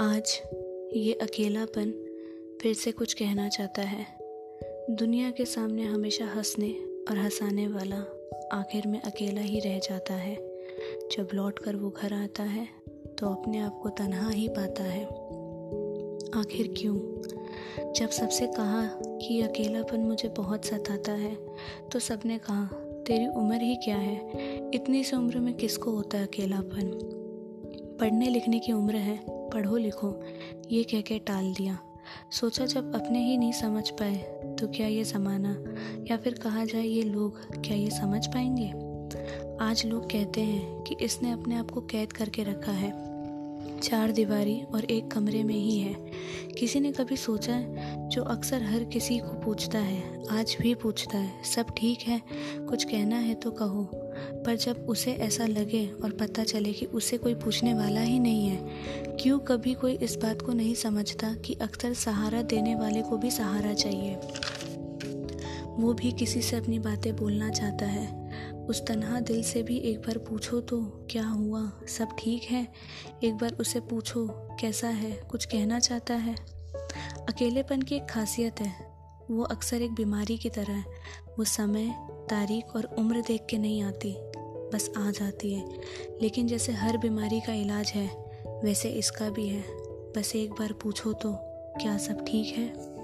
आज ये अकेलापन फिर से कुछ कहना चाहता है। दुनिया के सामने हमेशा हंसने और हंसाने वाला आखिर में अकेला ही रह जाता है। जब लौट कर वो घर आता है तो अपने आप को तनहा ही पाता है। आखिर क्यों? जब सबसे कहा कि अकेलापन मुझे बहुत सताता है तो सबने कहा, तेरी उम्र ही क्या है? इतनी सी उम्र में किसको होता है अकेलापन? पढ़ने लिखने की उम्र है पढ़ो लिखो, ये कह के टाल दिया। सोचा जब अपने ही नहीं समझ पाए तो क्या ये ज़माना या फिर कहा जाए ये लोग, क्या ये समझ पाएँगे? आज लोग कहते हैं कि इसने अपने आप को कैद करके रखा है। चार दीवारी और एक कमरे में ही है। किसी ने कभी सोचा है जो अक्सर हर किसी को पूछता है, आज भी पूछता है, सब ठीक है, कुछ कहना है तो कहो। पर जब उसे ऐसा लगे और पता चले कि उसे कोई पूछने वाला ही नहीं है, क्यों कभी कोई इस बात को नहीं समझता कि अक्सर सहारा देने वाले को भी सहारा चाहिए? वो भी किसी से अपनी बातें बोलना चाहता है। उस तनहा दिल से भी एक बार पूछो तो क्या हुआ? सब ठीक है? एक बार उसे पूछो, कैसा है? कुछ कहना चाहता है? अकेलेपन की एक खासियत है। वो अक्सर एक बीमारी की तरह है। वो समय, तारीख और उम्र देख के नहीं आती, बस आ जाती है। लेकिन जैसे हर बीमारी का इलाज है, वैसे इसका भी है। बस एक बार पूछो तो क्या सब ठीक है?